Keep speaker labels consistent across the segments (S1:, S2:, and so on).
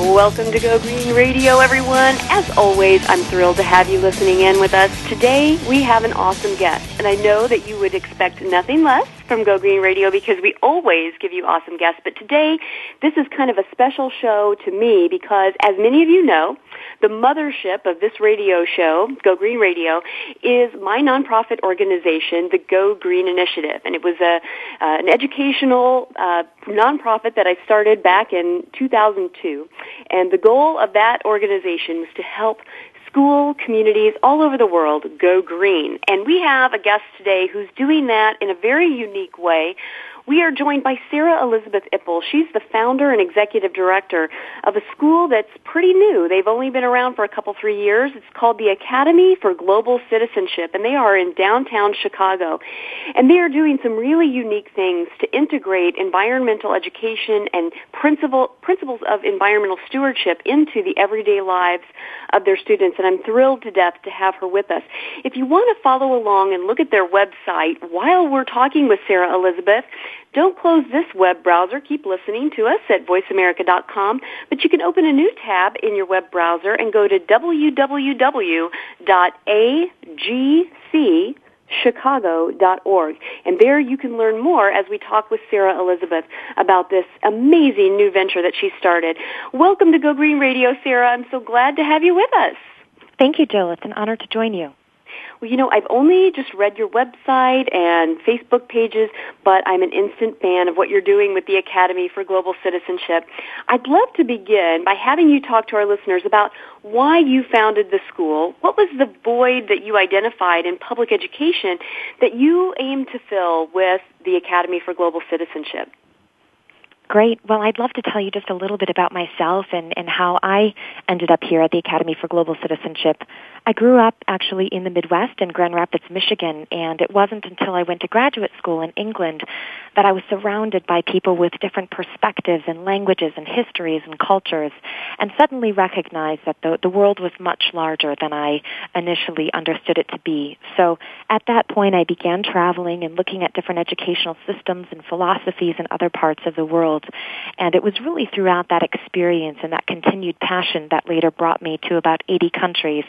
S1: Welcome to Go Green Radio, everyone. As always, I'm thrilled to have you listening in with us. Today, we have an awesome guest, and I know that you would expect nothing less from Go Green Radio because we always give you awesome guests. But today, this is kind of a special show to me because, as many of you know, the mothership of this radio show, Go Green Radio, is my nonprofit organization, the Go Green Initiative. And it was a, uh, an educational uh, nonprofit that I started back in 2002. And the goal of that organization was to help school communities all over the world go green. And we have a guest today who's doing that in a very unique way we are joined by Sarah Elizabeth Ippel. She's the founder and executive director of a school that's pretty new. They've only been around for a couple, three years. It's called the Academy for Global Citizenship, and they are in downtown Chicago. And they are doing some really unique things to integrate environmental education and principle, principles of environmental stewardship into the everyday lives of their students. And I'm thrilled to death to have her with us. If you want to follow along and look at their website while we're talking with Sarah Elizabeth, don't close this web browser. Keep listening to us at voiceamerica.com, but you can open a new tab in your web browser and go to www.agcchicago.org. And there you can learn more as we talk with Sarah Elizabeth about this amazing new venture that she started. Welcome to Go Green Radio, Sarah. I'm so glad to have you with us.
S2: Thank you, Jill. It's an honor to join you
S1: well, you know, I've only just read your website and Facebook pages, but I'm an instant fan of what you're doing with the Academy for Global Citizenship. I'd love to begin by having you talk to our listeners about why you founded the school. What was the void that you identified in public education that you aim to fill with the Academy for Global Citizenship?
S2: Great. Well, I'd love to tell you just a little bit about myself and, and how I ended up here at the Academy for Global Citizenship. I grew up actually in the Midwest in Grand Rapids, Michigan, and it wasn't until I went to graduate school in England that I was surrounded by people with different perspectives and languages and histories and cultures and suddenly recognized that the, the world was much larger than I initially understood it to be. So at that point I began traveling and looking at different educational systems and philosophies in other parts of the world. And it was really throughout that experience and that continued passion that later brought me to about 80 countries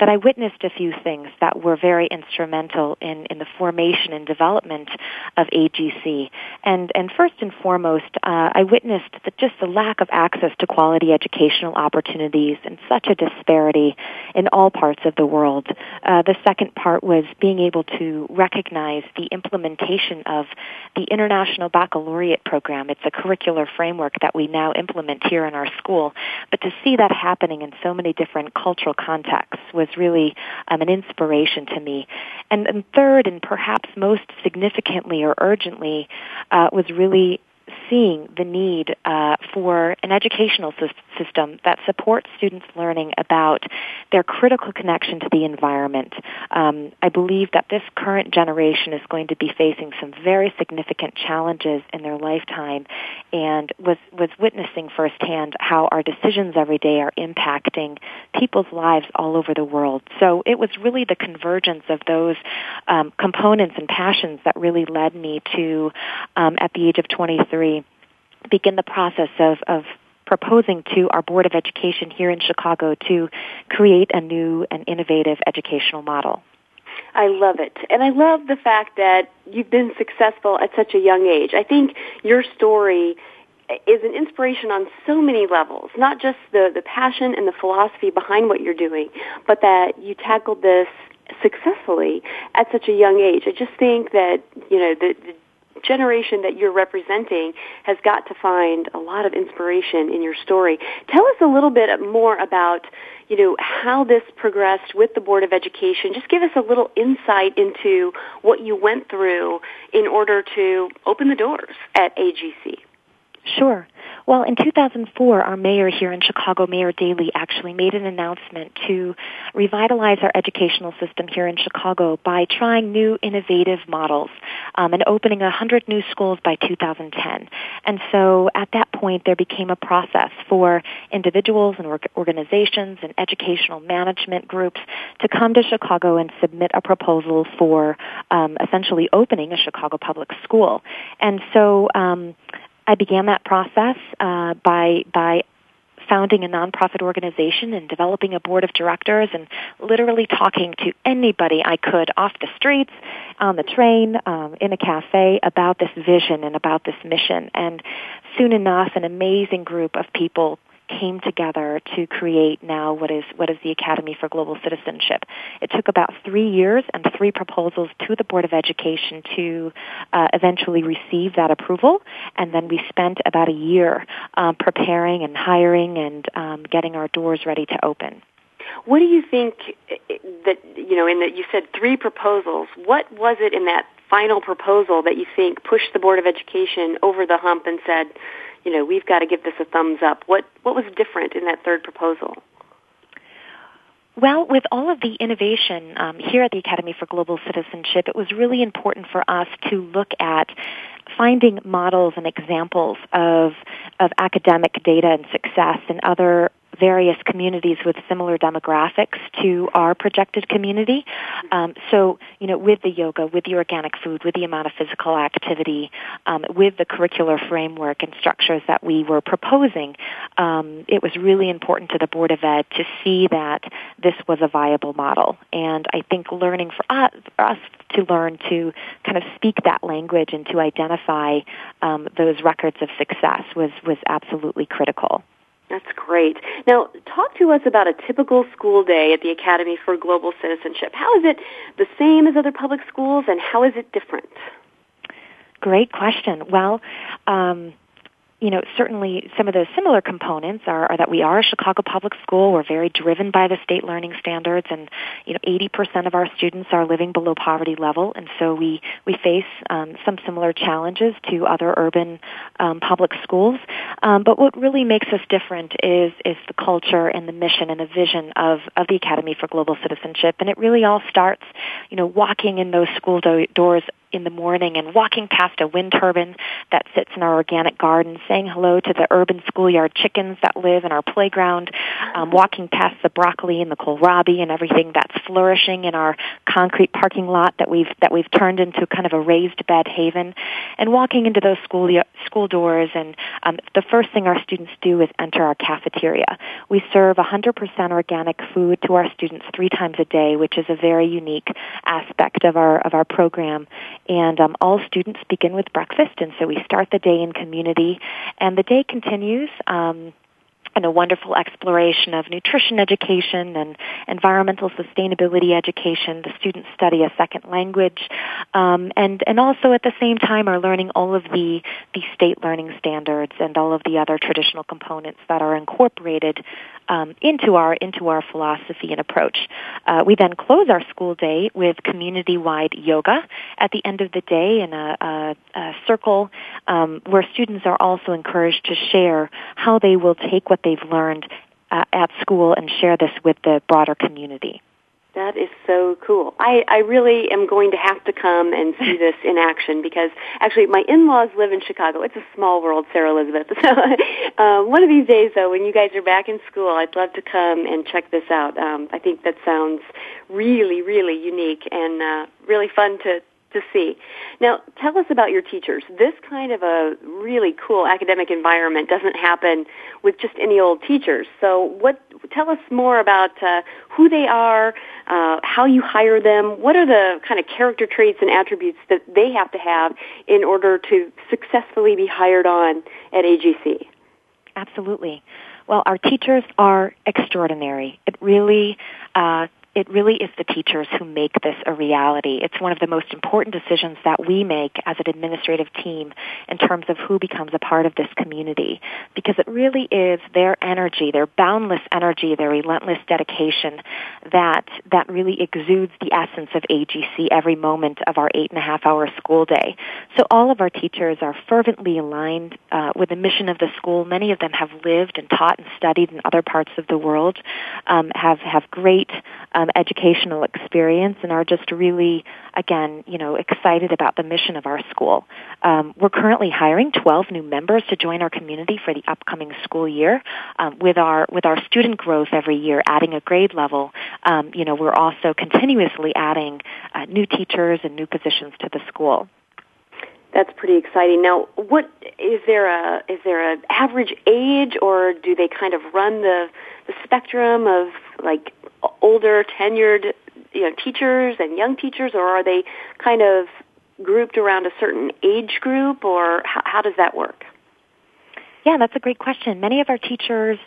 S2: that I witnessed a few things that were very instrumental in, in the formation and development of AGC. And, and first and foremost, uh, I witnessed just the lack of access to quality educational opportunities and such a disparity in all parts of the world. Uh, the second part was being able to recognize the implementation of the International Baccalaureate Program. It's a curricular framework that we now implement here in our school. But to see that happening in so many different cultural contexts was really um, an inspiration to me. And, and third, and perhaps most significantly or urgently, uh, was really seeing the need uh, for an educational system that supports students learning about their critical connection to the environment. Um, I believe that this current generation is going to be facing some very significant challenges in their lifetime and was, was witnessing firsthand how our decisions every day are impacting people's lives all over the world. So it was really the convergence of those um, components and passions that really led me to, um, at the age of 23, begin the process of, of proposing to our Board of Education here in Chicago to create a new and innovative educational model.
S1: I love it. And I love the fact that you've been successful at such a young age. I think your story is an inspiration on so many levels, not just the, the passion and the philosophy behind what you're doing, but that you tackled this successfully at such a young age. I just think that, you know, the, the generation that you're representing has got to find a lot of inspiration in your story. Tell us a little bit more about, you know, how this progressed with the Board of Education. Just give us a little insight into what you went through in order to open the doors at AGC.
S2: Sure. Well, in 2004, our mayor here in Chicago, Mayor Daley, actually made an announcement to revitalize our educational system here in Chicago by trying new innovative models um, and opening 100 new schools by 2010. And so at that point, there became a process for individuals and organizations and educational management groups to come to Chicago and submit a proposal for um, essentially opening a Chicago public school. And so um, I began that process uh, by by founding a nonprofit organization and developing a board of directors and literally talking to anybody I could off the streets, on the train, um, in a cafe about this vision and about this mission. And soon enough, an amazing group of people came together to create now what is what is the Academy for Global Citizenship. It took about three years and three proposals to the Board of Education to uh, eventually receive that approval, and then we spent about a year um, preparing and hiring and um, getting our doors ready to open.
S1: What do you think that you know? In that you said three proposals. What was it in that final proposal that you think pushed the Board of Education over the hump and said, you know, we've got to give this a thumbs up. What what was different in that third proposal?
S2: Well, with all of the innovation um, here at the Academy for Global Citizenship, it was really important for us to look at finding models and examples of of academic data and success in other various communities with similar demographics to our projected community. Um, so, you know, with the yoga, with the organic food, with the amount of physical activity, um, with the curricular framework and structures that we were proposing, um, it was really important to the Board of Ed to see that this was a viable model. And I think learning for us, for us to learn to kind of speak that language and to identify um, those records of success was was absolutely critical.
S1: That's great. Now, talk to us about a typical school day at the Academy for Global Citizenship. How is it the same as other public schools, and how is it different?
S2: Great question. Well, um, you know, certainly some of the similar components are, are, that we are a Chicago public school. We're very driven by the state learning standards, and you know, 80% of our students are living below poverty level, and so we we face um, some similar challenges to other urban um, public schools. Um, but what really makes us different is is the culture and the mission and the vision of of the Academy for Global Citizenship, and it really all starts, you know, walking in those school do- doors in the morning and walking past a wind turbine that sits in our organic garden, saying hello to the urban schoolyard chickens that live in our playground, um, walking past the broccoli and the kohlrabi and everything that's flourishing in our concrete parking lot that we've that we've turned into kind of a raised bed haven, and walking into those school school doors. And um, the first thing our students do is enter our cafeteria. We serve 100% organic food to our students three times a day, which is a very unique aspect of our of our program and um, all students begin with breakfast, and so we start the day in community, and the day continues. Um, and a wonderful exploration of nutrition education and environmental sustainability education. The students study a second language, um, and and also at the same time are learning all of the the state learning standards and all of the other traditional components that are incorporated um, into our into our philosophy and approach. Uh, we then close our school day with community-wide yoga at the end of the day in a, a, a circle um, where students are also encouraged to share how they will take what they've learned uh, at school and share this with the broader community.
S1: That is so cool. I, I really am going to have to come and see this in action because actually my in-laws live in Chicago. It's a small world, Sarah Elizabeth. So um, one of these days, though, when you guys are back in school, I'd love to come and check this out. Um, I think that sounds really, really unique and uh, really fun to to see. Now, tell us about your teachers. This kind of a really cool academic environment doesn't happen with just any old teachers. So, what? Tell us more about uh, who they are, uh, how you hire them. What are the kind of character traits and attributes that they have to have in order to successfully be hired on at AGC?
S2: Absolutely. Well, our teachers are extraordinary. It really uh, it really is the teachers who make this a reality. It's one of the most important decisions that we make as an administrative team in terms of who becomes a part of this community because it really is their energy, their boundless energy, their relentless dedication that, that really exudes the essence of AGC every moment of our eight and a half hour school day. So all of our teachers are fervently aligned uh, with the mission of the school. Many of them have lived and taught and studied in other parts of the world, um, have, have great um, educational experience and are just really, again, you know, excited about the mission of our school. Um, we're currently hiring 12 new members to join our community for the upcoming school year. Um, with our with our student growth every year, adding a grade level, um, you know, we're also continuously adding uh, new teachers and new positions to the school.
S1: That's pretty exciting. Now, what is there a is there an average age, or do they kind of run the the spectrum of like older tenured you know teachers and young teachers, or are they kind of grouped around a certain age group, or how, how does that work?
S2: Yeah, that's a great question. Many of our teachers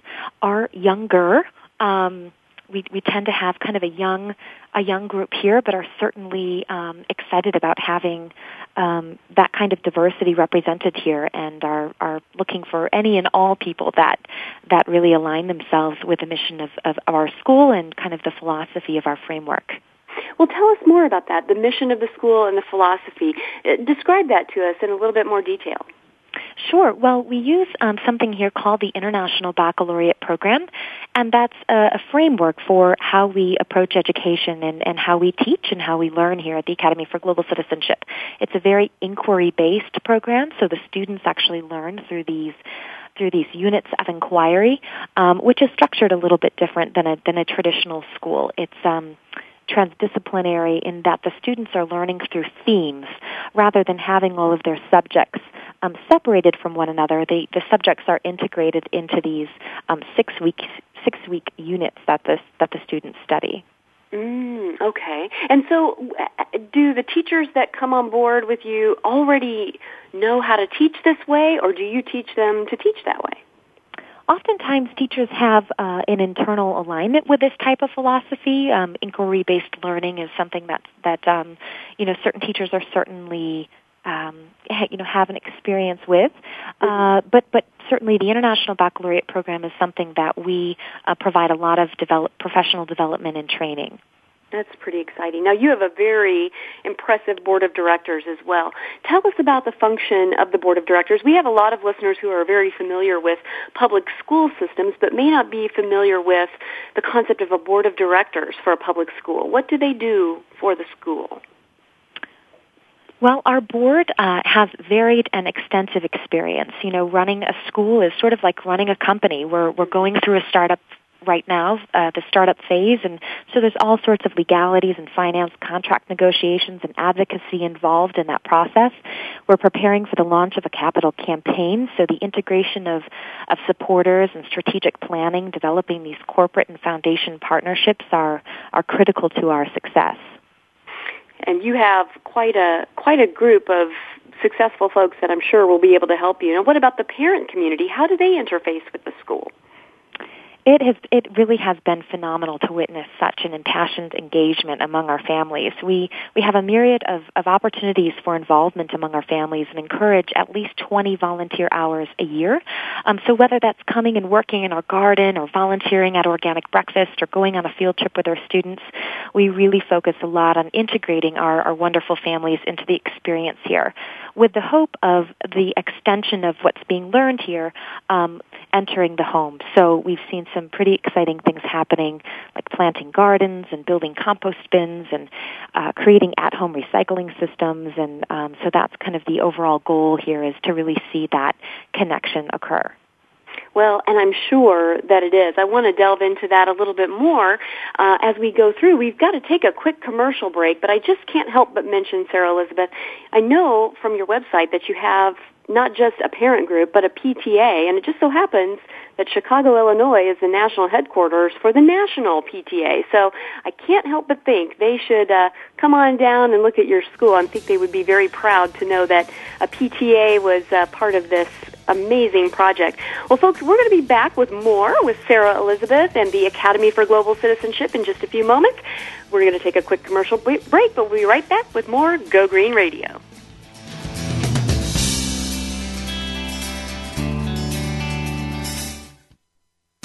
S2: are younger. Um, we we tend to have kind of a young a young group here, but are certainly um, excited about having um, that kind of diversity represented here, and are are looking for any and all people that that really align themselves with the mission of, of our school and kind of the philosophy of our framework.
S1: Well, tell us more about that, the mission of the school and the philosophy. Uh, describe that to us in a little bit more detail.
S2: Sure. Well, we use um, something here called the International Baccalaureate Program, and that's a, a framework for how we approach education and, and how we teach and how we learn here at the Academy for Global Citizenship. It's a very inquiry-based program, so the students actually learn through these through these units of inquiry, um, which is structured a little bit different than a than a traditional school. It's um, transdisciplinary in that the students are learning through themes rather than having all of their subjects um, separated from one another. They, the subjects are integrated into these um, six week six week units that the that the students study.
S1: Mm, okay. And so, do the teachers that come on board with you already know how to teach this way, or do you teach them to teach that way?
S2: Oftentimes, teachers have uh, an internal alignment with this type of philosophy. Um, inquiry-based learning is something that that um, you know certain teachers are certainly um, you know have an experience with. Uh, but but certainly the International Baccalaureate program is something that we uh, provide a lot of develop, professional development and training.
S1: That's pretty exciting. Now, you have a very impressive board of directors as well. Tell us about the function of the board of directors. We have a lot of listeners who are very familiar with public school systems, but may not be familiar with the concept of a board of directors for a public school. What do they do for the school?
S2: Well, our board uh, has varied and extensive experience. You know, running a school is sort of like running a company. We're we're going through a startup right now, uh, the startup phase, and so there's all sorts of legalities and finance, contract negotiations, and advocacy involved in that process. We're preparing for the launch of a capital campaign, so the integration of, of supporters and strategic planning, developing these corporate and foundation partnerships are, are critical to our success.
S1: And you have quite a quite a group of successful folks that I'm sure will be able to help you. And what about the parent community? How do they interface with the school?
S2: It has it really has been phenomenal to witness such an impassioned engagement among our families. We we have a myriad of, of opportunities for involvement among our families and encourage at least 20 volunteer hours a year. Um, so whether that's coming and working in our garden or volunteering at organic breakfast or going on a field trip with our students, we really focus a lot on integrating our, our wonderful families into the experience here with the hope of the extension of what's being learned here um, entering the home. So we've seen some pretty exciting things happening, like planting gardens and building compost bins and uh, creating at-home recycling systems. And um, so that's kind of the overall goal here is to really see that connection occur.
S1: Well, and I'm sure that it is. I want to delve into that a little bit more uh, as we go through. We've got to take a quick commercial break, but I just can't help but mention, Sarah Elizabeth, I know from your website that you have not just a parent group, but a PTA, and it just so happens that Chicago, Illinois is the national headquarters for the national PTA. So I can't help but think they should uh, come on down and look at your school. I think they would be very proud to know that a PTA was uh, part of this amazing project. Well, folks, we're going to be back with more with Sarah Elizabeth and the Academy for Global Citizenship in just a few moments. We're going to take a quick commercial break, but we'll be right back with more Go Green Radio.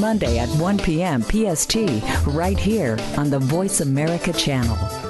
S3: Monday at 1 p.m. PST, right here on the Voice America channel.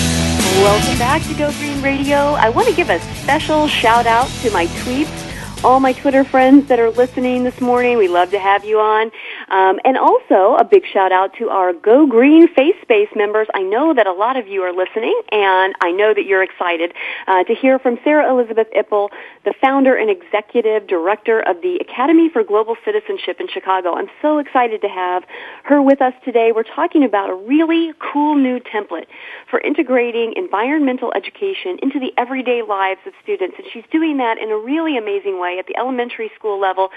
S1: Welcome back to Go Green Radio. I want to give a special shout out to my tweets, all my Twitter friends that are listening this morning. We love to have you on. Um, and also a big shout out to our Go Green Face Space members. I know that a lot of you are listening, and I know that you're excited uh, to hear from Sarah Elizabeth Ippel, the founder and executive director of the Academy for Global Citizenship in Chicago. I'm so excited to have her with us today. We're talking about a really cool new template for integrating environmental education into the everyday lives of students, and she's doing that in a really amazing way at the elementary school level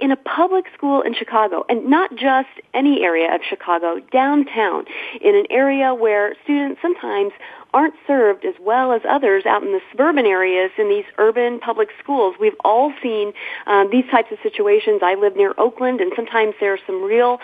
S1: in a public school in Chicago, and not just any area of Chicago, downtown, in an area where students sometimes aren't served as well as others out in the suburban areas in these urban public schools. We've all seen um, these types of situations. I live near Oakland, and sometimes there are some real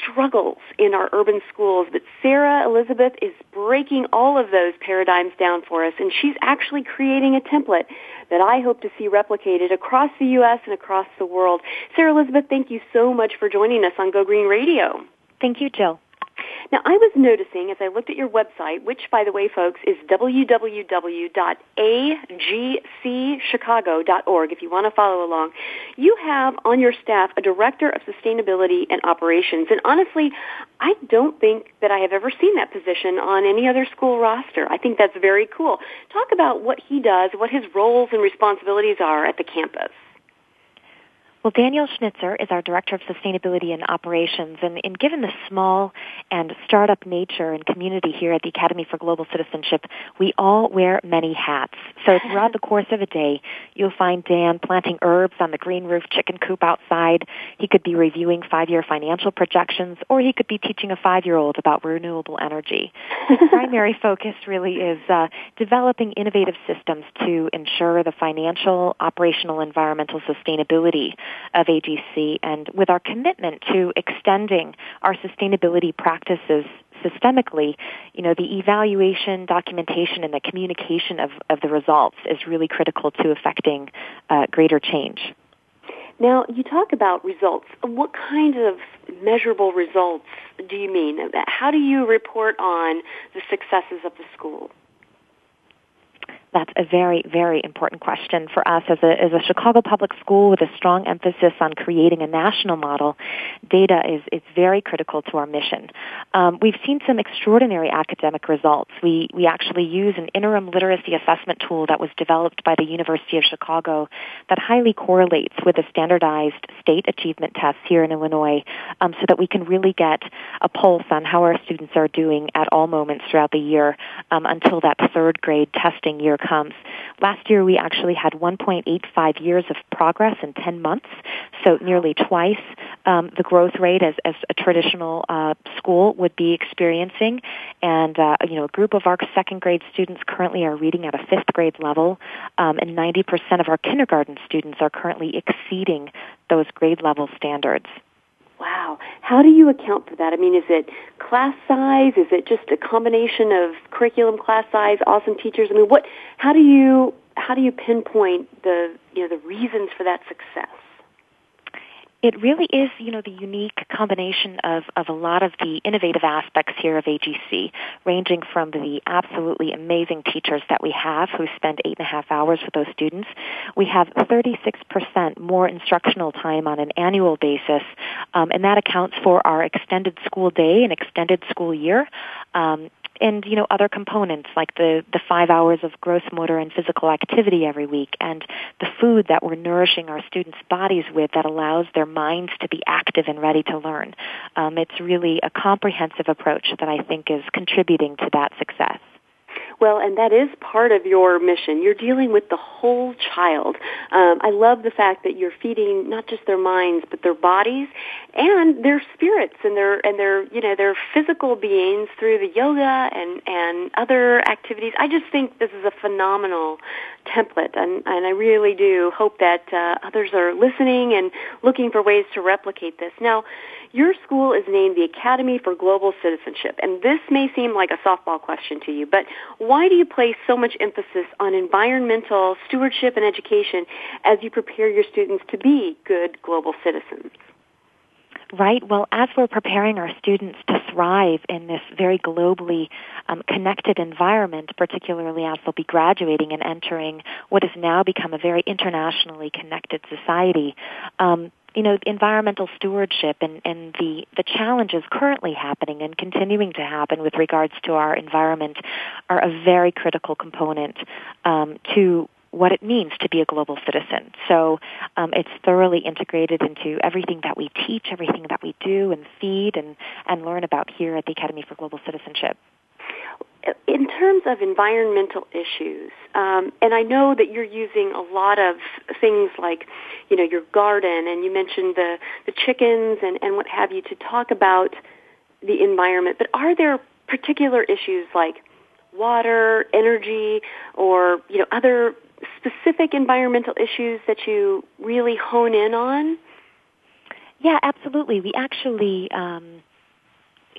S1: struggles in our urban schools, but Sarah Elizabeth is breaking all of those paradigms down for us, and she's actually creating a template that I hope to see replicated across the U.S. and across the world. Sarah Elizabeth, thank you so much for joining us on Go Green Radio.
S2: Thank you, Jill.
S1: Now, I was noticing as I looked at your website, which, by the way, folks, is www.agcchicago.org if you want to follow along, you have on your staff a director of sustainability and operations. And honestly, I don't think that I have ever seen that position on any other school roster. I think that's very cool. Talk about what he does, what his roles and responsibilities are at the campus.
S2: Well, Daniel Schnitzer is our Director of Sustainability and Operations, and, and, given the small and startup nature and community here at the Academy for Global Citizenship, we all wear many hats. So throughout the course of a day, you'll find Dan planting herbs on the green roof chicken coop outside. He could be reviewing five-year financial projections, or he could be teaching a five-year-old about renewable energy. His primary focus really is uh, developing innovative systems to ensure the financial, operational, environmental sustainability of AGC and with our commitment to extending our sustainability practices systemically, you know, the evaluation, documentation, and the communication of, of the results is really critical to affecting uh, greater change.
S1: Now, you talk about results. What kind of measurable results do you mean? How do you report on the successes of the school?
S2: That's a very, very important question for us as a, as a Chicago public school with a strong emphasis on creating a national model. Data is, is very critical to our mission. Um, we've seen some extraordinary academic results. We, we actually use an interim literacy assessment tool that was developed by the University of Chicago that highly correlates with the standardized state achievement tests here in Illinois um, so that we can really get a pulse on how our students are doing at all moments throughout the year um, until that third grade testing year comes. Last year we actually had 1.85 years of progress in 10 months, so nearly twice um, the growth rate as, as a traditional uh, school would be experiencing. And uh, you know, a group of our second grade students currently are reading at a fifth grade level, um, and 90% of our kindergarten students are currently exceeding those grade level standards.
S1: Wow. How do you account for that? I mean, is it class size? Is it just a combination of curriculum, class size, awesome teachers? I mean, what how do you how do you pinpoint the, you know, the reasons for that success?
S2: It really is, you know, the unique combination of, of a lot of the innovative aspects here of AGC, ranging from the absolutely amazing teachers that we have who spend eight and a half hours with those students. We have 36% more instructional time on an annual basis, um, and that accounts for our extended school day and extended school year. Um, and you know other components like the the five hours of gross motor and physical activity every week and the food that we're nourishing our students bodies with that allows their minds to be active and ready to learn. Um, it's really a comprehensive approach that i think is contributing to that success
S1: well, and that is part of your mission. You're dealing with the whole child. Um, I love the fact that you're feeding not just their minds, but their bodies and their spirits and their and their you know their physical beings through the yoga and and other activities. I just think this is a phenomenal template, and and I really do hope that uh, others are listening and looking for ways to replicate this. Now your school is named the Academy for Global Citizenship, and this may seem like a softball question to you, but why do you place so much emphasis on environmental stewardship and education as you prepare your students to be good global citizens?
S2: Right. Well, as we're preparing our students to thrive in this very globally um, connected environment, particularly as they'll be graduating and entering what has now become a very internationally connected society, um, you know, environmental stewardship and, and the, the challenges currently happening and continuing to happen with regards to our environment are a very critical component um, to what it means to be a global citizen. So um, it's thoroughly integrated into everything that we teach, everything that we do and feed and, and learn about here at the Academy for Global Citizenship
S1: in terms of environmental issues, um, and I know that you're using a lot of things like, you know, your garden, and you mentioned the the chickens and and what have you to talk about the environment. But are there particular issues like water, energy, or you know other specific environmental issues that you really hone in on?
S2: Yeah, absolutely. We actually. Um,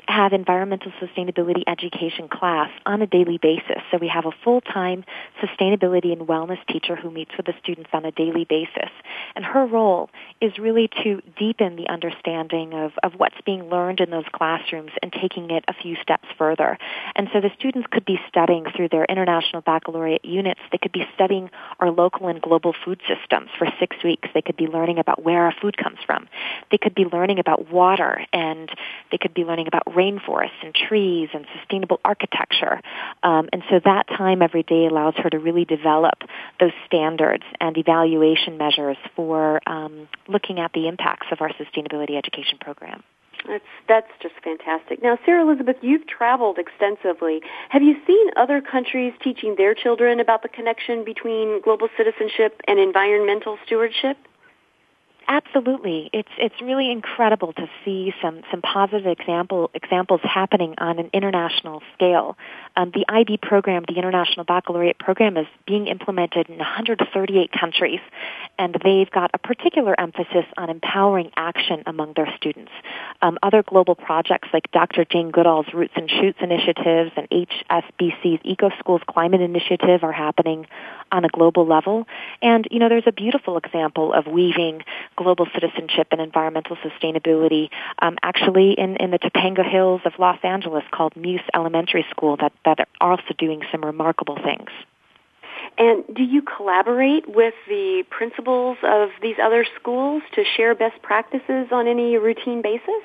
S2: have environmental sustainability education class on a daily basis. So we have a full-time sustainability and wellness teacher who meets with the students on a daily basis. And her role is really to deepen the understanding of, of what's being learned in those classrooms and taking it a few steps further. And so the students could be studying through their international baccalaureate units. They could be studying our local and global food systems for six weeks. They could be learning about where our food comes from. They could be learning about water and they could be learning about rainforests and trees and sustainable architecture. Um, and so that time every day allows her to really develop those standards and evaluation measures for um, looking at the impacts of our sustainability education program.
S1: That's that's just fantastic. Now, Sarah Elizabeth, you've traveled extensively. Have you seen other countries teaching their children about the connection between global citizenship and environmental stewardship?
S2: Absolutely, it's it's really incredible to see some some positive example examples happening on an international scale. Um, the IB program, the International Baccalaureate program, is being implemented in 138 countries, and they've got a particular emphasis on empowering action among their students. Um, other global projects like Dr. Jane Goodall's Roots and Shoots initiatives and HSBC's Eco Schools Climate Initiative are happening on a global level. And you know, there's a beautiful example of weaving global citizenship and environmental sustainability um, actually in, in the Topanga Hills of Los Angeles called Muse Elementary School that, that are also doing some remarkable things.
S1: And do you collaborate with the principals of these other schools to share best practices on any routine basis?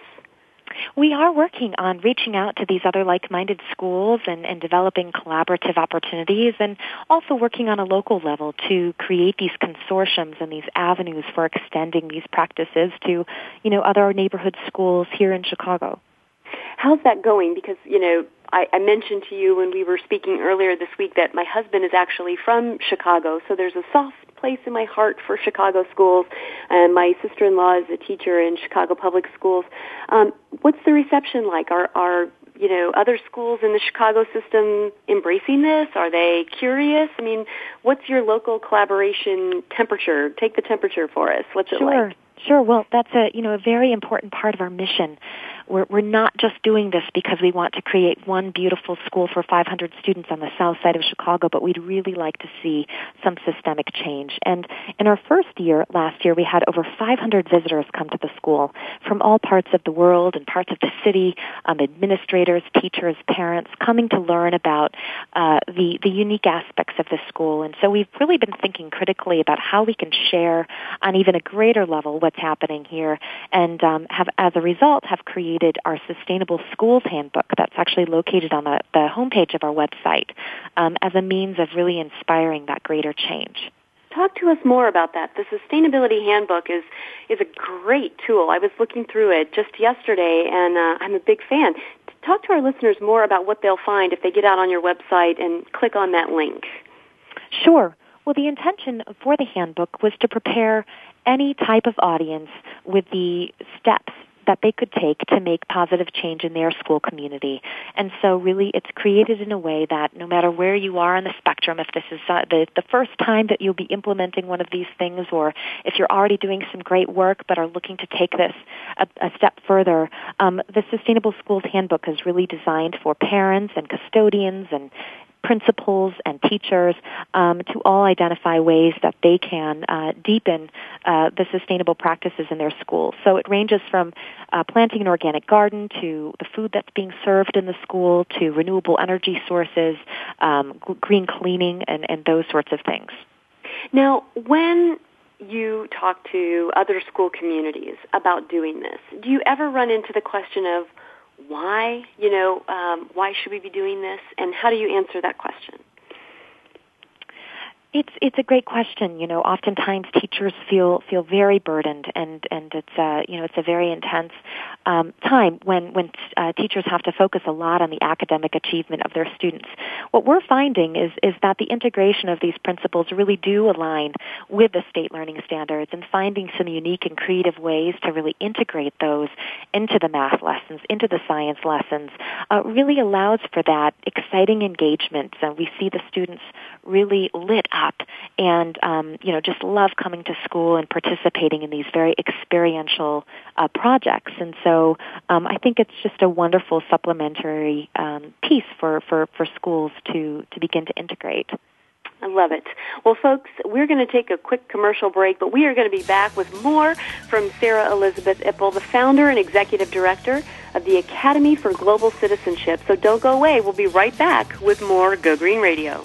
S2: We are working on reaching out to these other like-minded schools and, and developing collaborative opportunities and also working on a local level to create these consortiums and these avenues for extending these practices to, you know, other neighborhood schools here in Chicago.
S1: How's that going? Because, you know, I, I mentioned to you when we were speaking earlier this week that my husband is actually from Chicago, so there's a soft place in my heart for Chicago schools. And my sister-in-law is a teacher in Chicago public schools. Um, what's the reception like? Are are you know other schools in the Chicago system embracing this? Are they curious? I mean, what's your local collaboration temperature? Take the temperature for us. What's it like?
S2: sure.
S1: like?
S2: Sure. Well, that's a you know a very important part of our mission. We're, we're not just doing this because we want to create one beautiful school for 500 students on the south side of Chicago, but we'd really like to see some systemic change. And in our first year, last year, we had over 500 visitors come to the school from all parts of the world and parts of the city, um, administrators, teachers, parents, coming to learn about uh, the, the unique aspects of the school. And so we've really been thinking critically about how we can share on even a greater level what's happening here and um, have, as a result, have created our Sustainable Schools Handbook that's actually located on the, the homepage of our website um, as a means of really inspiring that greater change.
S1: Talk to us more about that. The Sustainability Handbook is is a great tool. I was looking through it just yesterday, and uh, I'm a big fan. Talk to our listeners more about what they'll find if they get out on your website and click on that link.
S2: Sure. Well, the intention for the handbook was to prepare any type of audience with the steps that they could take to make positive change in their school community. And so really it's created in a way that no matter where you are on the spectrum, if this is uh, the, the first time that you'll be implementing one of these things or if you're already doing some great work but are looking to take this a, a step further, um, the Sustainable Schools Handbook is really designed for parents and custodians and principals and teachers um, to all identify ways that they can uh, deepen uh, the sustainable practices in their schools. So it ranges from uh, planting an organic garden to the food that's being served in the school to renewable energy sources, um, green cleaning, and, and those sorts of things.
S1: Now, when you talk to other school communities about doing this, do you ever run into the question of why, you know, um, why should we be doing this, and how do you answer that question?
S2: It's it's a great question. You know, oftentimes teachers feel feel very burdened, and and it's a you know it's a very intense um, time when when uh, teachers have to focus a lot on the academic achievement of their students. What we're finding is is that the integration of these principles really do align with the state learning standards, and finding some unique and creative ways to really integrate those into the math lessons, into the science lessons, uh, really allows for that exciting engagement. And we see the students really lit up and um, you know just love coming to school and participating in these very experiential uh, projects. And so so um, I think it's just a wonderful supplementary um, piece for, for, for schools to, to begin to integrate.
S1: I love it. Well, folks, we're going to take a quick commercial break, but we are going to be back with more from Sarah Elizabeth Ippel, the founder and executive director of the Academy for Global Citizenship. So don't go away. We'll be right back with more Go Green Radio.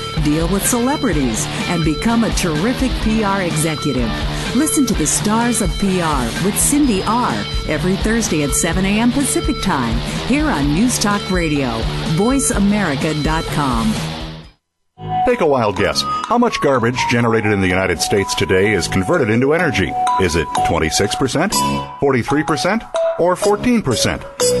S3: deal with celebrities, and become a terrific PR executive. Listen to the Stars of PR with Cindy R. every Thursday at 7 a.m. Pacific Time here on News Talk Radio, voiceamerica.com.
S4: Take a wild guess. How much garbage generated in the United States today is converted into energy? Is it 26%, 43%, or 14%?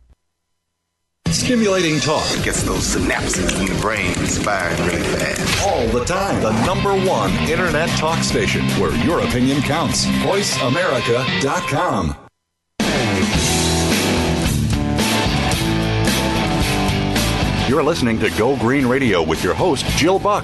S4: Stimulating talk
S5: Gets those synapses in the brain firing really fast.
S4: all the time. The number one internet talk station where your opinion counts. VoiceAmerica.com. You're listening to Go Green Radio with your host, Jill Buck.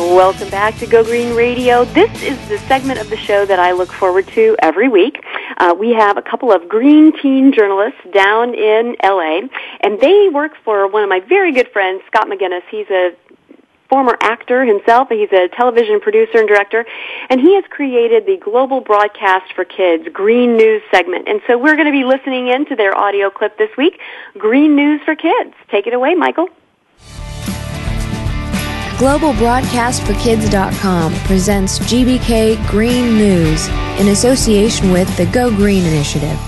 S1: Welcome back to Go Green Radio. This is the segment of the show that I look forward to every week. Uh, we have a couple of green teen journalists down in LA, and they work for one of my very good friends, Scott McGinnis. He's a former actor himself. He's a television producer and director, and he has created the Global Broadcast for Kids Green News segment. And so we're going to be listening in to their audio clip this week, Green News for Kids. Take it away, Michael.
S6: GlobalBroadcastForKids.com presents GBK Green News in association with the Go Green Initiative.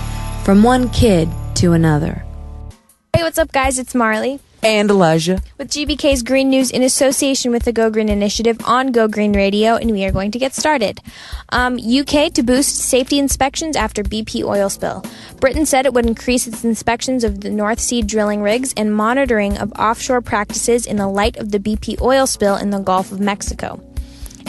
S6: From one kid to another.
S7: Hey, what's up, guys? It's Marley
S8: And Elijah.
S7: with GBK's Green News in association with the Go Green Initiative on Go Green Radio, and we are going to get started. Um, UK to boost safety inspections after BP oil spill. Britain said it would increase its inspections of the North Sea drilling rigs and monitoring of offshore practices in the light of the BP oil spill in the Gulf of Mexico.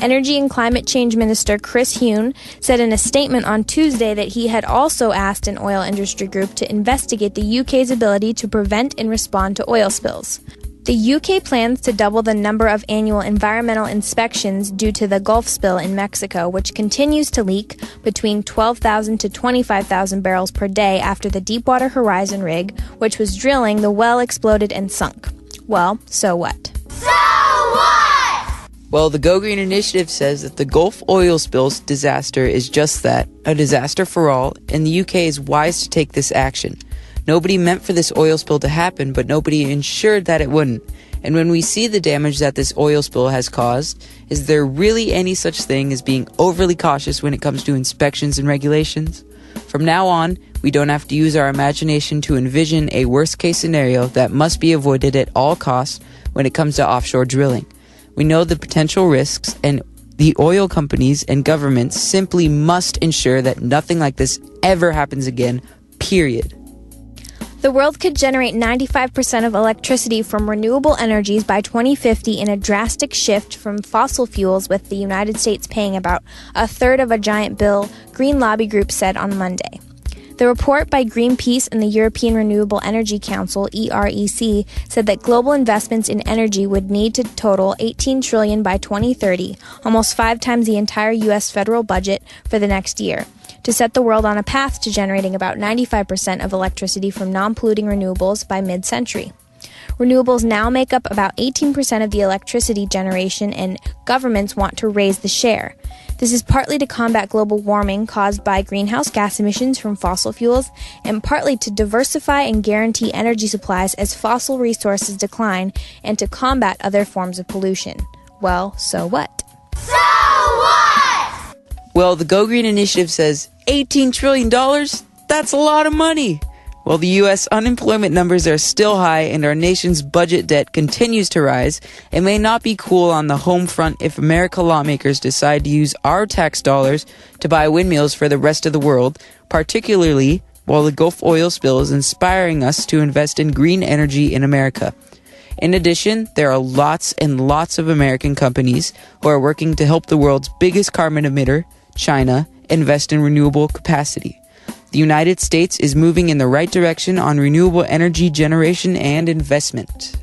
S7: Energy and Climate Change Minister Chris Huhne said in a statement on Tuesday that he had also asked an oil industry group to investigate the UK's ability to prevent and respond to oil spills. The UK plans to double the number of annual environmental inspections due to the Gulf spill in Mexico, which continues to leak between 12,000 to 25,000 barrels per day after the Deepwater Horizon rig, which was drilling the well, exploded and sunk. Well, so what? so what?
S8: Well, the Go Green Initiative says that the Gulf oil spills disaster is just that a disaster for all, and the UK is wise to take this action. Nobody meant for this oil spill to happen, but nobody ensured that it wouldn't. And when we see the damage that this oil spill has caused, is there really any such thing as being overly cautious when it comes to inspections and regulations? From now on, we don't have to use our imagination to envision a worst case scenario that must be avoided at all costs when it comes to offshore drilling. We know the potential risks, and the oil companies and governments simply must ensure that nothing like this ever happens again, period.
S7: The world could generate 95% of electricity from renewable energies by 2050 in a drastic shift from fossil fuels, with the United States paying about a third of a giant bill, Green Lobby Group said on Monday. The report by Greenpeace and the European Renewable Energy Council (EREC) said that global investments in energy would need to total 18 trillion by 2030, almost 5 times the entire US federal budget for the next year, to set the world on a path to generating about 95% of electricity from non-polluting renewables by mid-century. Renewables now make up about 18% of the electricity generation, and governments want to raise the share. This is partly to combat global warming caused by greenhouse gas emissions from fossil fuels, and partly to diversify and guarantee energy supplies as fossil resources decline and to combat other forms of pollution. Well, so what?
S8: So what? Well, the Go Green Initiative says $18 trillion? That's a lot of money. While the U.S. unemployment numbers are still high and our nation's budget debt continues to rise, it may not be cool on the home front if America lawmakers decide to use our tax dollars to buy windmills for the rest of the world, particularly while the Gulf oil spill is inspiring us to invest in green energy in America. In addition, there are lots and lots of American companies who are working to help the world's biggest carbon emitter, China, invest in renewable capacity. The United States is moving in the right direction on renewable energy generation and investment.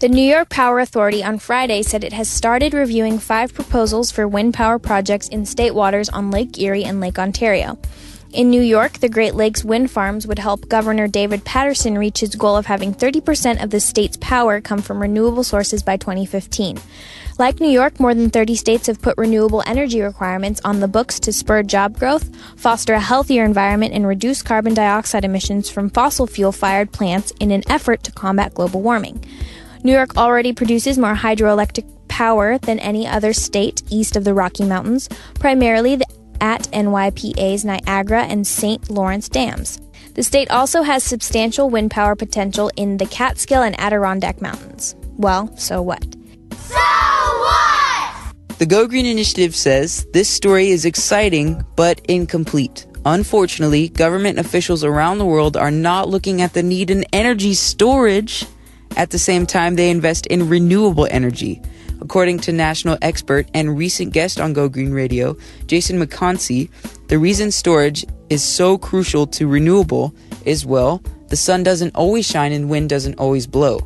S7: The New York Power Authority on Friday said it has started reviewing five proposals for wind power projects in state waters on Lake Erie and Lake Ontario. In New York, the Great Lakes wind farms would help Governor David Paterson reach his goal of having 30% of the state's power come from renewable sources by 2015. Like New York, more than 30 states have put renewable energy requirements on the books to spur job growth, foster a healthier environment, and reduce carbon dioxide emissions from fossil fuel fired plants in an effort to combat global warming. New York already produces more hydroelectric power than any other state east of the Rocky Mountains, primarily at NYPA's Niagara and St. Lawrence dams. The state also has substantial wind power potential in the Catskill and Adirondack Mountains. Well, so what?
S8: So what? The Go Green Initiative says this story is exciting but incomplete. Unfortunately, government officials around the world are not looking at the need in energy storage. At the same time, they invest in renewable energy. According to national expert and recent guest on Go Green Radio, Jason McConsey, the reason storage is so crucial to renewable is well, the sun doesn't always shine and wind doesn't always blow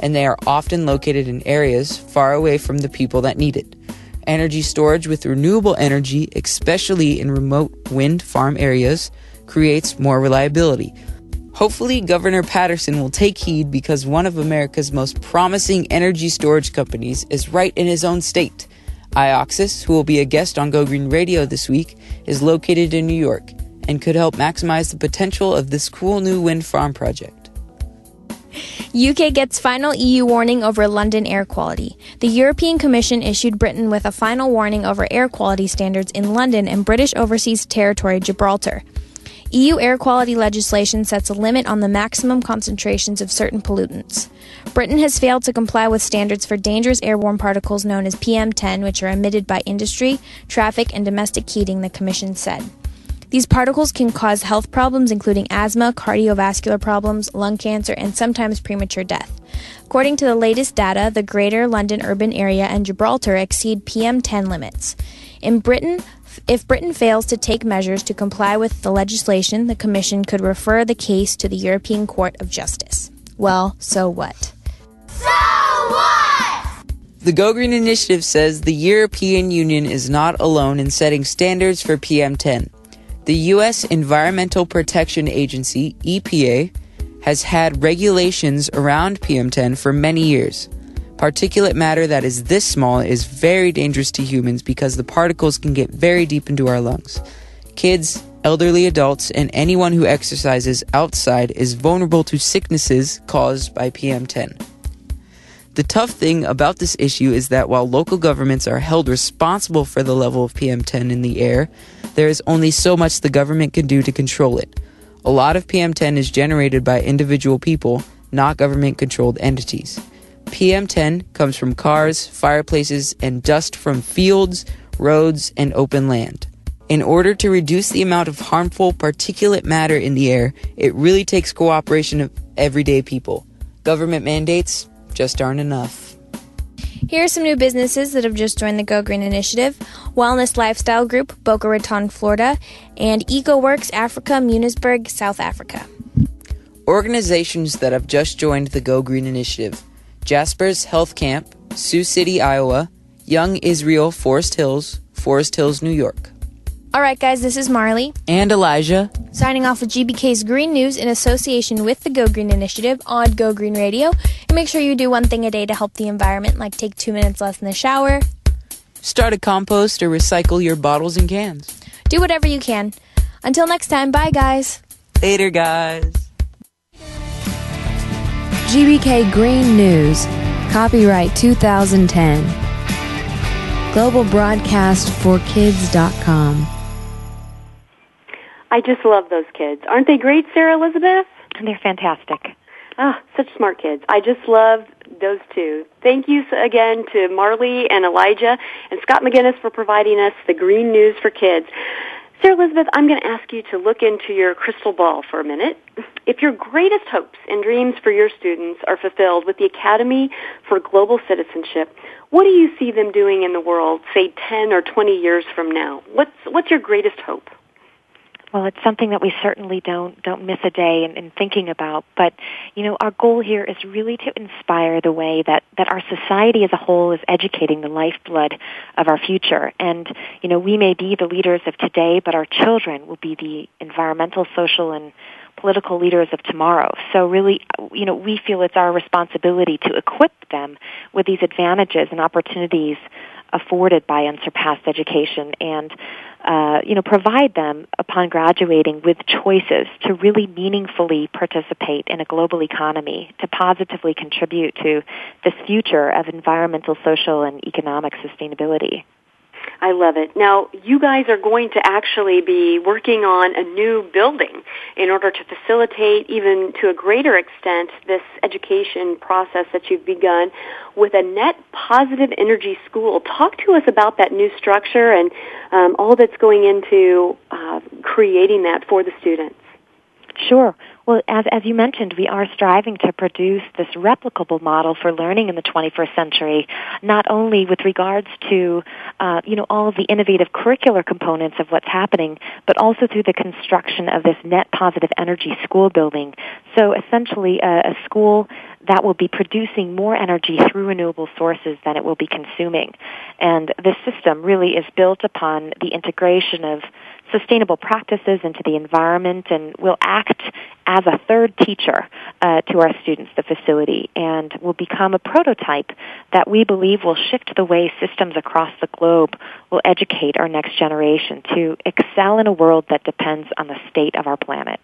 S8: and they are often located in areas far away from the people that need it. Energy storage with renewable energy, especially in remote wind farm areas, creates more reliability. Hopefully, Governor Paterson will take heed because one of America's most promising energy storage companies is right in his own state. Ioxus, who will be a guest on Go Green Radio this week, is located in New York and could help maximize the potential of this cool new wind farm project.
S7: UK gets final EU warning over London air quality. The European Commission issued Britain with a final warning over air quality standards in London and British Overseas Territory Gibraltar. EU air quality legislation sets a limit on the maximum concentrations of certain pollutants. Britain has failed to comply with standards for dangerous airborne particles known as PM10, which are emitted by industry, traffic, and domestic heating, the Commission said. These particles can cause health problems, including asthma, cardiovascular problems, lung cancer, and sometimes premature death. According to the latest data, the Greater London urban area and Gibraltar exceed PM10 limits. In Britain, if Britain fails to take measures to comply with the legislation, the Commission could refer the case to the European Court of Justice. Well, so what?
S8: So what? The Go Green Initiative says the European Union is not alone in setting standards for PM10. The U.S. Environmental Protection Agency, EPA, has had regulations around PM10 for many years. Particulate matter that is this small is very dangerous to humans because the particles can get very deep into our lungs. Kids, elderly adults, and anyone who exercises outside is vulnerable to sicknesses caused by PM10. The tough thing about this issue is that while local governments are held responsible for the level of PM10 in the air, there is only so much the government can do to control it. A lot of PM10 is generated by individual people, not government controlled entities. PM10 comes from cars, fireplaces, and dust from fields, roads, and open land. In order to reduce the amount of harmful particulate matter in the air, it really takes cooperation of everyday people. Government mandates just aren't enough.
S7: Here are some new businesses that have just joined the Go Green Initiative Wellness Lifestyle Group, Boca Raton, Florida, and EcoWorks Africa, Munisburg, South Africa.
S8: Organizations that have just joined the Go Green Initiative Jasper's Health Camp, Sioux City, Iowa, Young Israel, Forest Hills, Forest Hills, New York.
S7: All right, guys, this is Marley.
S8: And Elijah.
S7: Signing off with GBK's Green News in association with the Go Green Initiative on Go Green Radio. And make sure you do one thing a day to help the environment, like take two minutes less in the shower.
S8: Start a compost or recycle your bottles and cans.
S7: Do whatever you can. Until next time, bye, guys.
S8: Later, guys.
S6: GBK Green News. Copyright 2010. Global Broadcast for Kids.com.
S1: I just love those kids. Aren't they great, Sarah Elizabeth?
S2: They're fantastic.
S1: Ah, such smart kids. I just love those two. Thank you again to Marley and Elijah and Scott McGinnis for providing us the green news for kids. Sarah Elizabeth, I'm going to ask you to look into your crystal ball for a minute. If your greatest hopes and dreams for your students are fulfilled with the Academy for Global Citizenship, what do you see them doing in the world, say 10 or 20 years from now? What's, what's your greatest hope?
S2: Well, it's something that we certainly don't don't miss a day in, in thinking about. But you know, our goal here is really to inspire the way that that our society as a whole is educating the lifeblood of our future. And you know, we may be the leaders of today, but our children will be the environmental, social, and political leaders of tomorrow. So really, you know, we feel it's our responsibility to equip them with these advantages and opportunities afforded by unsurpassed education and uh, you know provide them upon graduating with choices to really meaningfully participate in a global economy to positively contribute to this future of environmental social and economic sustainability
S1: I love it. Now, you guys are going to actually be working on a new building in order to facilitate even to a greater extent this education process that you've begun with a net positive energy school. Talk to us about that new structure and um, all that's going into uh, creating that for the students.
S2: Sure. Well, as, as you mentioned, we are striving to produce this replicable model for learning in the 21st century, not only with regards to, uh, you know, all of the innovative curricular components of what's happening, but also through the construction of this net positive energy school building. So essentially a, a school that will be producing more energy through renewable sources than it will be consuming. And this system really is built upon the integration of sustainable practices into the environment and will act as a third teacher uh, to our students, the facility, and will become a prototype that we believe will shift the way systems across the globe will educate our next generation to excel in a world that depends on the state of our planet.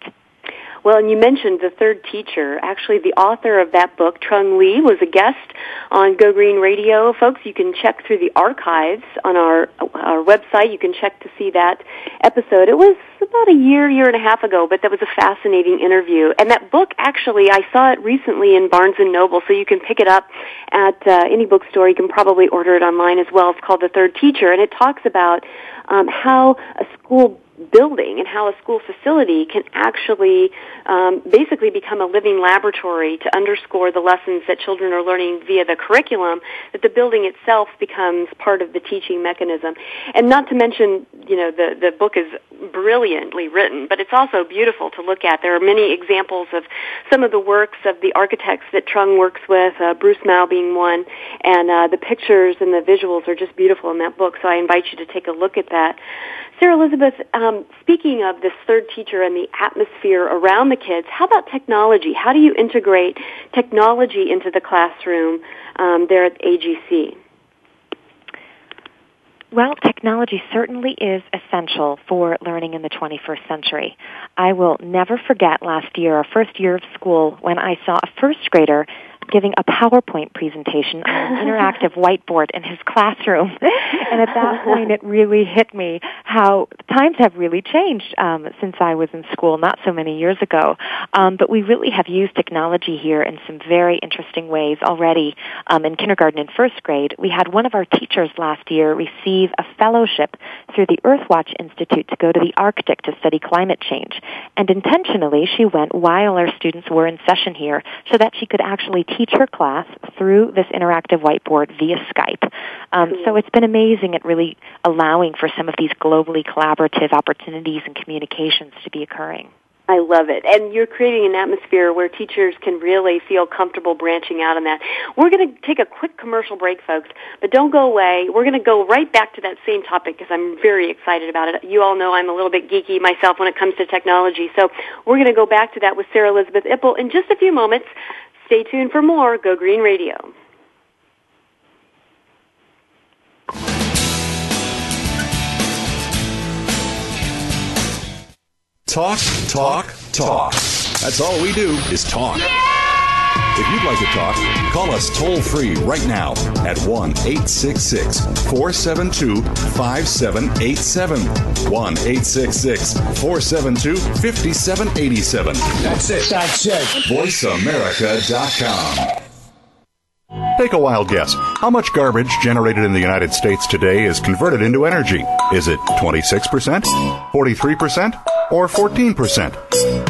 S1: Well, and you mentioned the third teacher. Actually, the author of that book, Trung Le, was a guest on Go Green Radio. Folks, you can check through the archives on our our website. You can check to see that episode. It was about a year, year and a half ago, but that was a fascinating interview. And that book, actually, I saw it recently in Barnes and Noble, so you can pick it up at uh, any bookstore. You can probably order it online as well. It's called The Third Teacher, and it talks about um, how a school building and how a school facility can actually um, basically become a living laboratory to underscore the lessons that children are learning via the curriculum that the building itself becomes part of the teaching mechanism. And not to mention you know the the book is brilliantly written but it's also beautiful to look at. There are many examples of some of the works of the architects that Trung works with uh, Bruce Mau being one and uh, the pictures and the visuals are just beautiful in that book so I invite you to take a look at that Sarah Elizabeth, um, speaking of this third teacher and the atmosphere around the kids, how about technology? How do you integrate technology into the classroom um, there at AGC?
S2: Well, technology certainly is essential for learning in the 21st century. I will never forget last year, our first year of school, when I saw a first grader giving a PowerPoint presentation on an interactive whiteboard in his classroom. and at that point, it really hit me how times have really changed um, since I was in school, not so many years ago. Um, but we really have used technology here in some very interesting ways already um, in kindergarten and first grade. We had one of our teachers last year receive a fellowship through the Earthwatch Institute to go to the Arctic to study climate change. And intentionally, she went while our students were in session here so that she could actually teach her class through this interactive whiteboard via Skype. Um, so it's been amazing at really allowing for some of these globally collaborative opportunities and communications to be occurring.
S1: I love it. And you're creating an atmosphere where teachers can really feel comfortable branching out on that. We're going to take a quick commercial break, folks, but don't go away. We're going to go right back to that same topic because I'm very excited about it. You all know I'm a little bit geeky myself when it comes to technology. So we're going to go back to that with Sarah Elizabeth Ippel in just a few moments. Stay tuned for more Go Green Radio.
S4: Talk, talk, talk. That's all we do is talk. If you'd like to talk, call us toll free right now at 1 866 472 5787. 1 866 472 5787.
S9: That's it. That's it.
S4: VoiceAmerica.com. Take a wild guess. How much garbage generated in the United States today is converted into energy? Is it 26%, 43%, or 14%?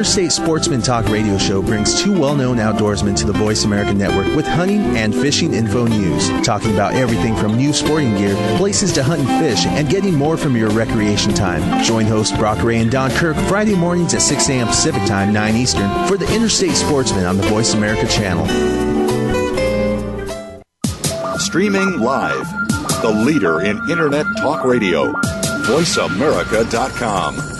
S10: Interstate Sportsman Talk radio show brings two well known outdoorsmen to the Voice America Network with hunting and fishing info news, talking about everything from new sporting gear, places to hunt and fish, and getting more from your recreation time. Join hosts Brock Ray and Don Kirk Friday mornings at 6 a.m. Pacific Time, 9 Eastern for the Interstate Sportsman on the Voice America channel.
S4: Streaming live. The leader in Internet talk radio. VoiceAmerica.com.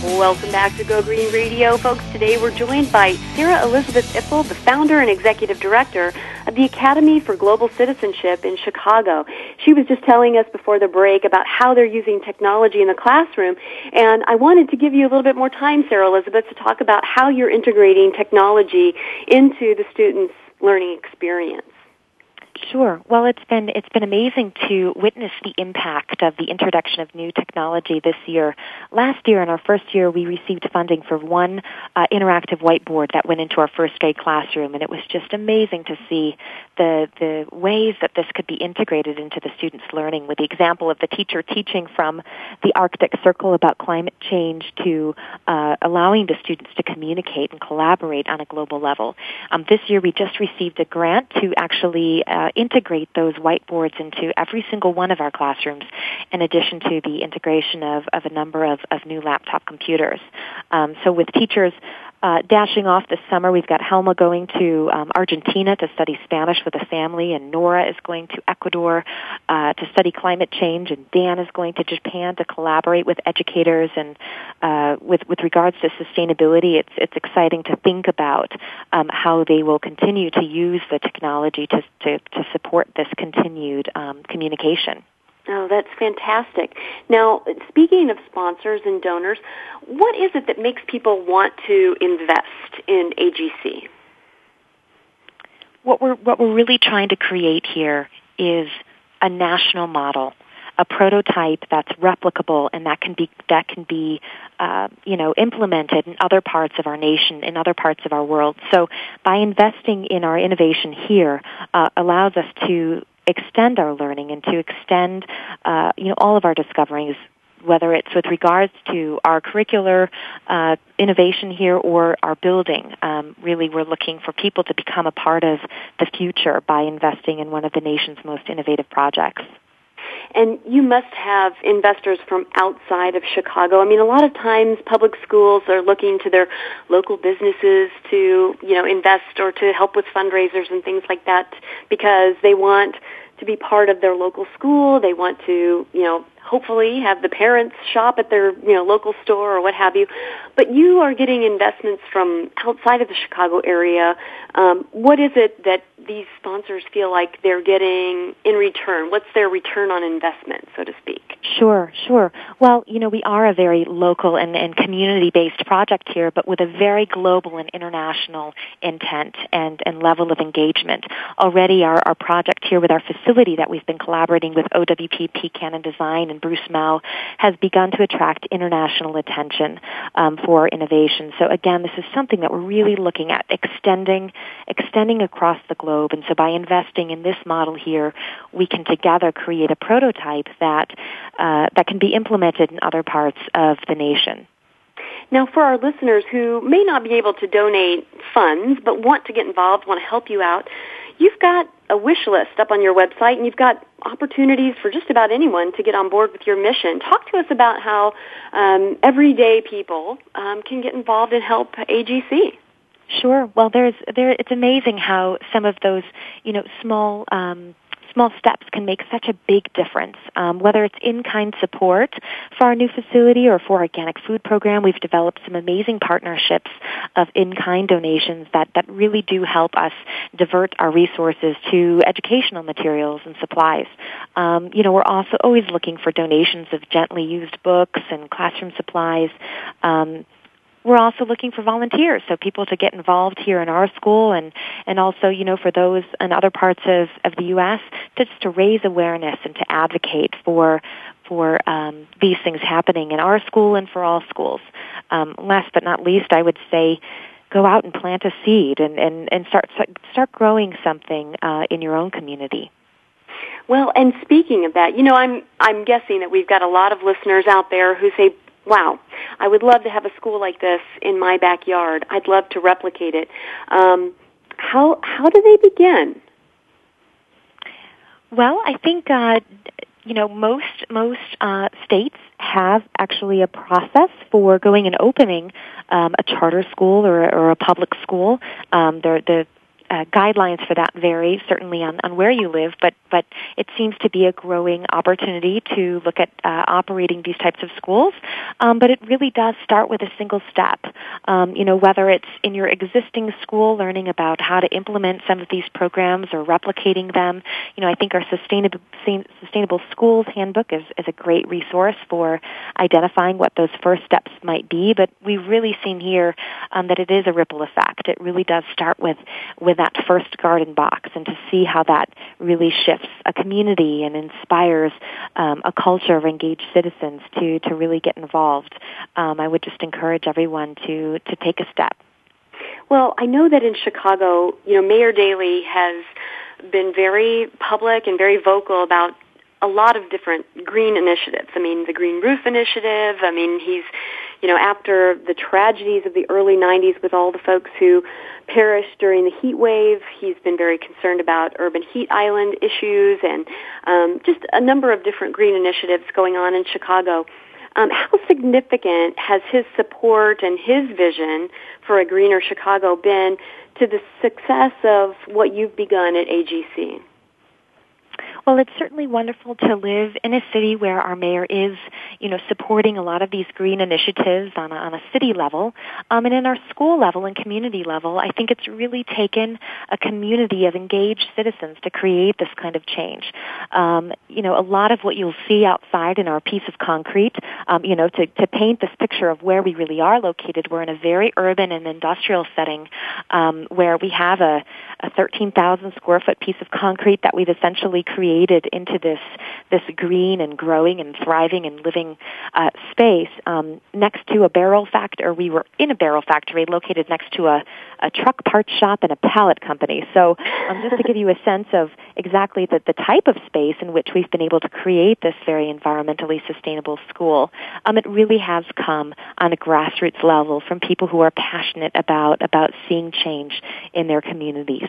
S1: Welcome back to Go Green Radio, folks. Today we're joined by Sarah Elizabeth Ippel, the founder and executive director of the Academy for Global Citizenship in Chicago. She was just telling us before the break about how they're using technology in the classroom, and I wanted to give you a little bit more time, Sarah Elizabeth, to talk about how you're integrating technology into the students' learning experience.
S2: Sure. Well, it's been it's been amazing to witness the impact of the introduction of new technology this year. Last year, in our first year, we received funding for one uh, interactive whiteboard that went into our first grade classroom, and it was just amazing to see the the ways that this could be integrated into the students' learning. With the example of the teacher teaching from the Arctic Circle about climate change to uh, allowing the students to communicate and collaborate on a global level. Um, this year, we just received a grant to actually uh, integrate those whiteboards into every single one of our classrooms, in addition to the integration of, of a number of, of new laptop computers. Um, so with teachers uh, dashing off this summer, we've got Helma going to um, Argentina to study Spanish with a family, and Nora is going to Ecuador uh, to study climate change, and Dan is going to Japan to collaborate with educators. And uh, with with regards to sustainability, it's it's exciting to think about um, how they will continue to use the technology to to, to support this continued um, communication.
S1: Oh, that's fantastic. Now, speaking of sponsors and donors, what is it that makes people want to invest in AGC?
S2: What we're what we're really trying to create here is a national model a prototype that's replicable and that can be that can be uh, you know implemented in other parts of our nation, in other parts of our world. So by investing in our innovation here uh, allows us to extend our learning and to extend uh, you know all of our discoveries whether it's with regards to our curricular uh, innovation here or our building. Um, really, we're looking for people to become a part of the future by investing in one of the nation's most innovative projects.
S1: And you must have investors from outside of Chicago. I mean, a lot of times public schools are looking to their local businesses to, you know, invest or to help with fundraisers and things like that because they want to be part of their local school. They want to, you know, hopefully have the parents shop at their you know local store or what have you. But you are getting investments from outside of the chicago area. Um, what is it that these sponsors feel like they're getting in return? What's their return on investment so to speak?
S2: Sure sure. Well you know we are a very local and, and community based project here but with a very global and international intent and, and level of engagement. Already our, our project here with our facility that we've been collaborating with OWP/P Cannon Design and and Bruce Mau has begun to attract international attention um, for innovation. So again, this is something that we're really looking at extending, extending across the globe. And so by investing in this model here, we can together create a prototype that uh, that can be implemented in other parts of the nation.
S1: Now, for our listeners who may not be able to donate funds but want to get involved, want to help you out, you've got a wish list up on your website and you've got opportunities for just about anyone to get on board with your mission. Talk to us about how um, everyday people um, can get involved and help AGC.
S2: Sure. Well, there's there. It's amazing how some of those, you know, small um, small steps can make such a big difference. Um, whether it's in-kind support for our new facility or for our organic food program, we've developed some amazing partnerships of in-kind donations that, that really do help us divert our resources to educational materials and supplies. Um, you know, we're also always looking for donations of gently used books and classroom supplies. Um, we're also looking for volunteers, so people to get involved here in our school and, and also, you know, for those in other parts of, of the U.S. to, just to raise awareness and to advocate for, for um, these things happening in our school and for all schools. Um, last but not least, I would say go out and plant a seed and, and, and start, start growing something uh, in your own community.
S1: Well, and speaking of that, you know, I'm I'm guessing that we've got a lot of listeners out there who say, wow, I would love to have a school like this in my backyard. I'd love to replicate it. Um, how how do they begin?
S2: Well, I think uh, you know most most uh, states have actually a process for going and opening um, a charter school or, or a public school. Um, they're the uh, guidelines for that vary certainly on, on where you live, but but it seems to be a growing opportunity to look at uh, operating these types of schools. Um, but it really does start with a single step. Um, you know, whether it's in your existing school, learning about how to implement some of these programs or replicating them. You know, I think our sustainable sustainable schools handbook is is a great resource for identifying what those first steps might be. But we've really seen here um, that it is a ripple effect. It really does start with with that first garden box and to see how that really shifts a community and inspires um, a culture of engaged citizens to, to really get involved. Um, I would just encourage everyone to, to take a step.
S1: Well, I know that in Chicago, you know, Mayor Daley has been very public and very vocal about a lot of different green initiatives. I mean, the Green Roof Initiative. I mean, he's, you know, after the tragedies of the early 90s with all the folks who perished during the heat wave, he's been very concerned about urban heat island issues and um, just a number of different green initiatives going on in Chicago. Um, how significant has his support and his vision for a greener Chicago been to the success of what you've begun at AGC?
S2: Well, it's certainly wonderful to live in a city where our mayor is, you know, supporting a lot of these green initiatives on a, on a city level, um, and in our school level and community level. I think it's really taken a community of engaged citizens to create this kind of change. Um, you know, a lot of what you'll see outside in our piece of concrete, um, you know, to, to paint this picture of where we really are located, we're in a very urban and industrial setting um, where we have a, a 13,000 square foot piece of concrete that we've essentially created into this this green and growing and thriving and living uh, space um, next to a barrel factory. Or we were in a barrel factory located next to a, a truck parts shop and a pallet company. So um, just to give you a sense of exactly the, the type of space in which we've been able to create this very environmentally sustainable school, um, it really has come on a grassroots level from people who are passionate about about seeing change in their communities.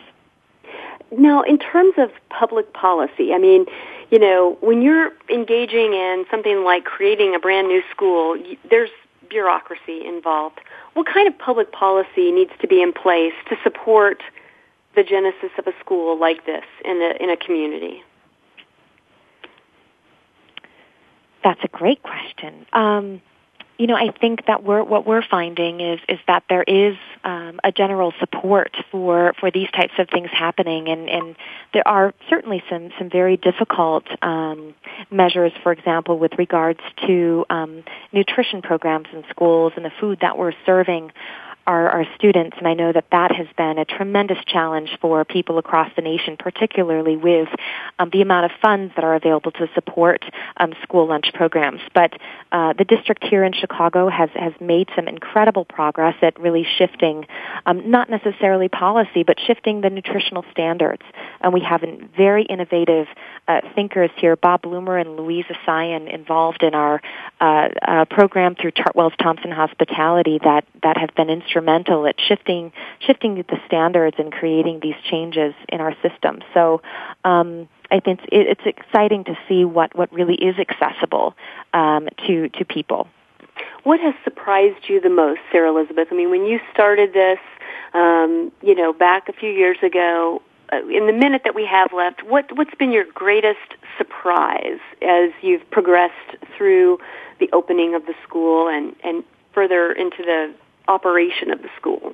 S1: Now, in terms of public policy, I mean, you know, when you're engaging in something like creating a brand new school, there's bureaucracy involved. What kind of public policy needs to be in place to support the genesis of a school like this in a, in a community?
S2: That's a great question. Um, you know, I think that we're what we're finding is is that there is um, a general support for for these types of things happening, and and there are certainly some some very difficult um, measures, for example, with regards to um, nutrition programs in schools and the food that we're serving our, our students, and I know that that has been a tremendous challenge for people across the nation, particularly with um, the amount of funds that are available to support um, school lunch programs. But uh, the district here in Chicago has has made some incredible progress at really shifting, um, not necessarily policy, but shifting the nutritional standards. And we have very innovative uh, thinkers here, Bob Bloomer and Louisa Sion, involved in our uh, uh, program through Chartwell's Thompson Hospitality that that have been instrumental instrumental at shifting shifting the standards and creating these changes in our system. So. Um, I think it's, it's exciting to see what, what really is accessible um, to to people.
S1: What has surprised you the most, Sarah Elizabeth? I mean, when you started this, um, you know, back a few years ago, uh, in the minute that we have left, what what's been your greatest surprise as you've progressed through the opening of the school and and further into the operation of the school?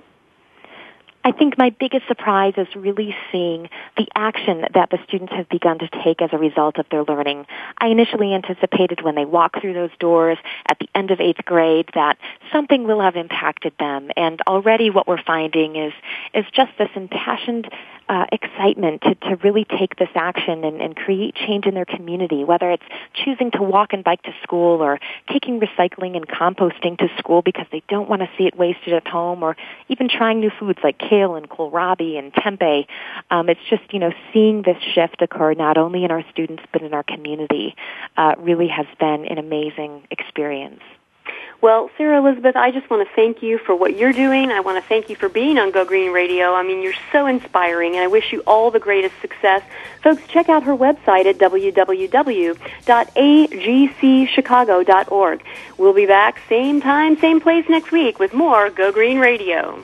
S2: I think my biggest surprise is really seeing the action that the students have begun to take as a result of their learning. I initially anticipated when they walk through those doors at the end of eighth grade that something will have impacted them. And already what we're finding is, is just this impassioned uh, excitement to, to really take this action and, and create change in their community, whether it's choosing to walk and bike to school or taking recycling and composting to school because they don't want to see it wasted at home or even trying new foods like kale and kohlrabi and tempeh. Um, it's just, you know, seeing this shift occur not only in our students but in our community uh, really has been an amazing experience.
S1: Well, Sarah Elizabeth, I just want to thank you for what you're doing. I want to thank you for being on Go Green Radio. I mean, you're so inspiring, and I wish you all the greatest success. Folks, check out her website at www.agcchicago.org. We'll be back same time, same place next week with more Go Green Radio.